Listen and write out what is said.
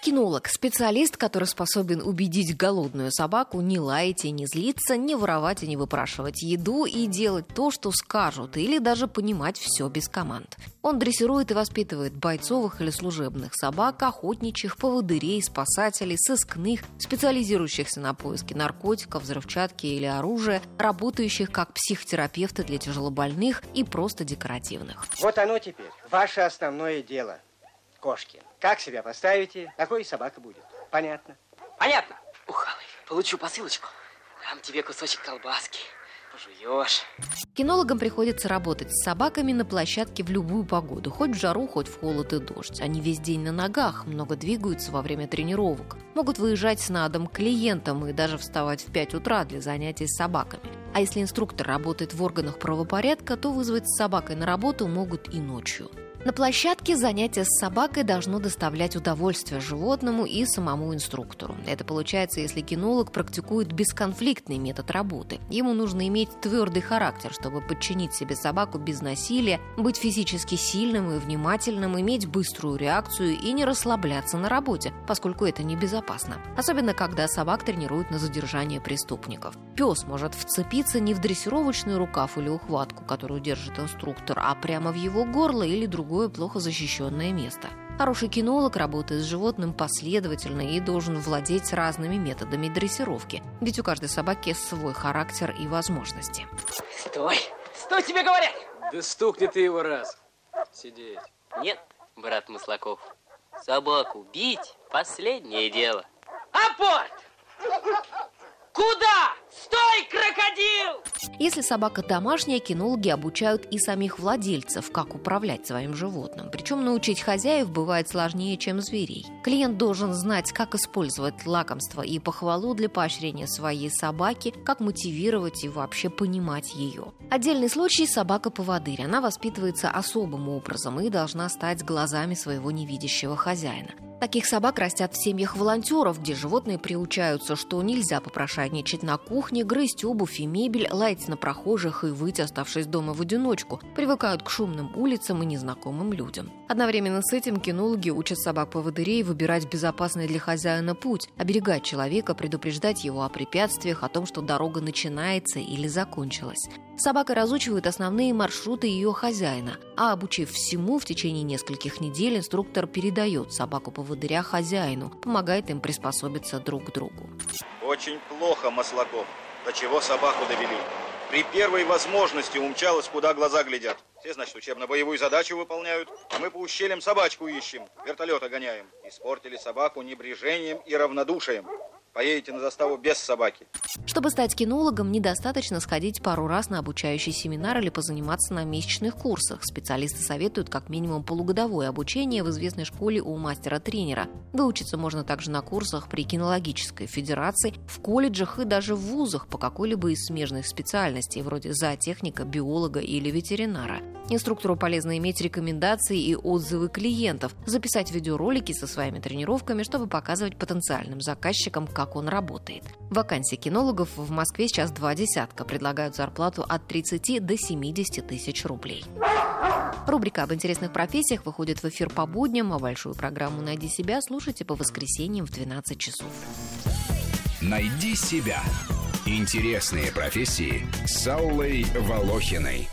Кинолог – специалист, который способен убедить голодную собаку не лаять и не злиться, не воровать и не выпрашивать еду и делать то, что скажут, или даже понимать все без команд. Он дрессирует и воспитывает бойцовых или служебных собак, охотничьих, поводырей, спасателей, сыскных, специализирующихся на поиске наркотиков, взрывчатки или оружия, работающих как психотерапевты для тяжелобольных и просто декоративных. Вот оно теперь, ваше основное дело, кошки. Как себя поставите, такой и собака будет. Понятно? Понятно. Ухалый, получу посылочку. Дам тебе кусочек колбаски. Пожуешь. Кинологам приходится работать с собаками на площадке в любую погоду, хоть в жару, хоть в холод и дождь. Они весь день на ногах, много двигаются во время тренировок. Могут выезжать с на дом к клиентам и даже вставать в 5 утра для занятий с собаками. А если инструктор работает в органах правопорядка, то вызвать с собакой на работу могут и ночью. На площадке занятие с собакой должно доставлять удовольствие животному и самому инструктору. Это получается, если кинолог практикует бесконфликтный метод работы. Ему нужно иметь твердый характер, чтобы подчинить себе собаку без насилия, быть физически сильным и внимательным, иметь быструю реакцию и не расслабляться на работе, поскольку это небезопасно. Особенно, когда собак тренируют на задержание преступников. Пес может вцепиться не в дрессировочный рукав или ухватку, которую держит инструктор, а прямо в его горло или другую другое плохо защищенное место. Хороший кинолог работает с животным последовательно и должен владеть разными методами дрессировки, ведь у каждой собаки свой характер и возможности. Стой! Стой, тебе говорят! Да стукни ты его раз. Сидеть. Нет, брат Маслаков. Собаку бить – последнее дело. Апорт! Куда? Стой, крокодил! Если собака домашняя, кинологи обучают и самих владельцев, как управлять своим животным. Причем научить хозяев бывает сложнее, чем зверей. Клиент должен знать, как использовать лакомство и похвалу для поощрения своей собаки, как мотивировать и вообще понимать ее. Отдельный случай – собака-поводырь. Она воспитывается особым образом и должна стать глазами своего невидящего хозяина. Таких собак растят в семьях волонтеров, где животные приучаются, что нельзя попрошайничать на кухне, грызть обувь и мебель, лаять на прохожих и выйти, оставшись дома в одиночку. Привыкают к шумным улицам и незнакомым людям. Одновременно с этим кинологи учат собак-поводырей выбирать безопасный для хозяина путь, оберегать человека, предупреждать его о препятствиях, о том, что дорога начинается или закончилась. Собака разучивает основные маршруты ее хозяина, а обучив всему в течение нескольких недель, инструктор передает собаку-поводыря хозяину, помогает им приспособиться друг к другу. Очень плохо, Маслаков. До чего собаку довели. При первой возможности умчалась, куда глаза глядят. Все, значит, учебно-боевую задачу выполняют, а мы по ущельям собачку ищем, вертолета гоняем. Испортили собаку небрежением и равнодушием поедете на заставу без собаки. Чтобы стать кинологом, недостаточно сходить пару раз на обучающий семинар или позаниматься на месячных курсах. Специалисты советуют как минимум полугодовое обучение в известной школе у мастера-тренера. Выучиться можно также на курсах при кинологической федерации, в колледжах и даже в вузах по какой-либо из смежных специальностей, вроде зоотехника, биолога или ветеринара. Инструктору полезно иметь рекомендации и отзывы клиентов, записать видеоролики со своими тренировками, чтобы показывать потенциальным заказчикам, как он работает. Вакансий кинологов в Москве сейчас два десятка, предлагают зарплату от 30 до 70 тысяч рублей. Рубрика об интересных профессиях выходит в эфир по будням, а большую программу «Найди себя» слушайте по воскресеньям в 12 часов. «Найди себя» – интересные профессии с Аллой Волохиной.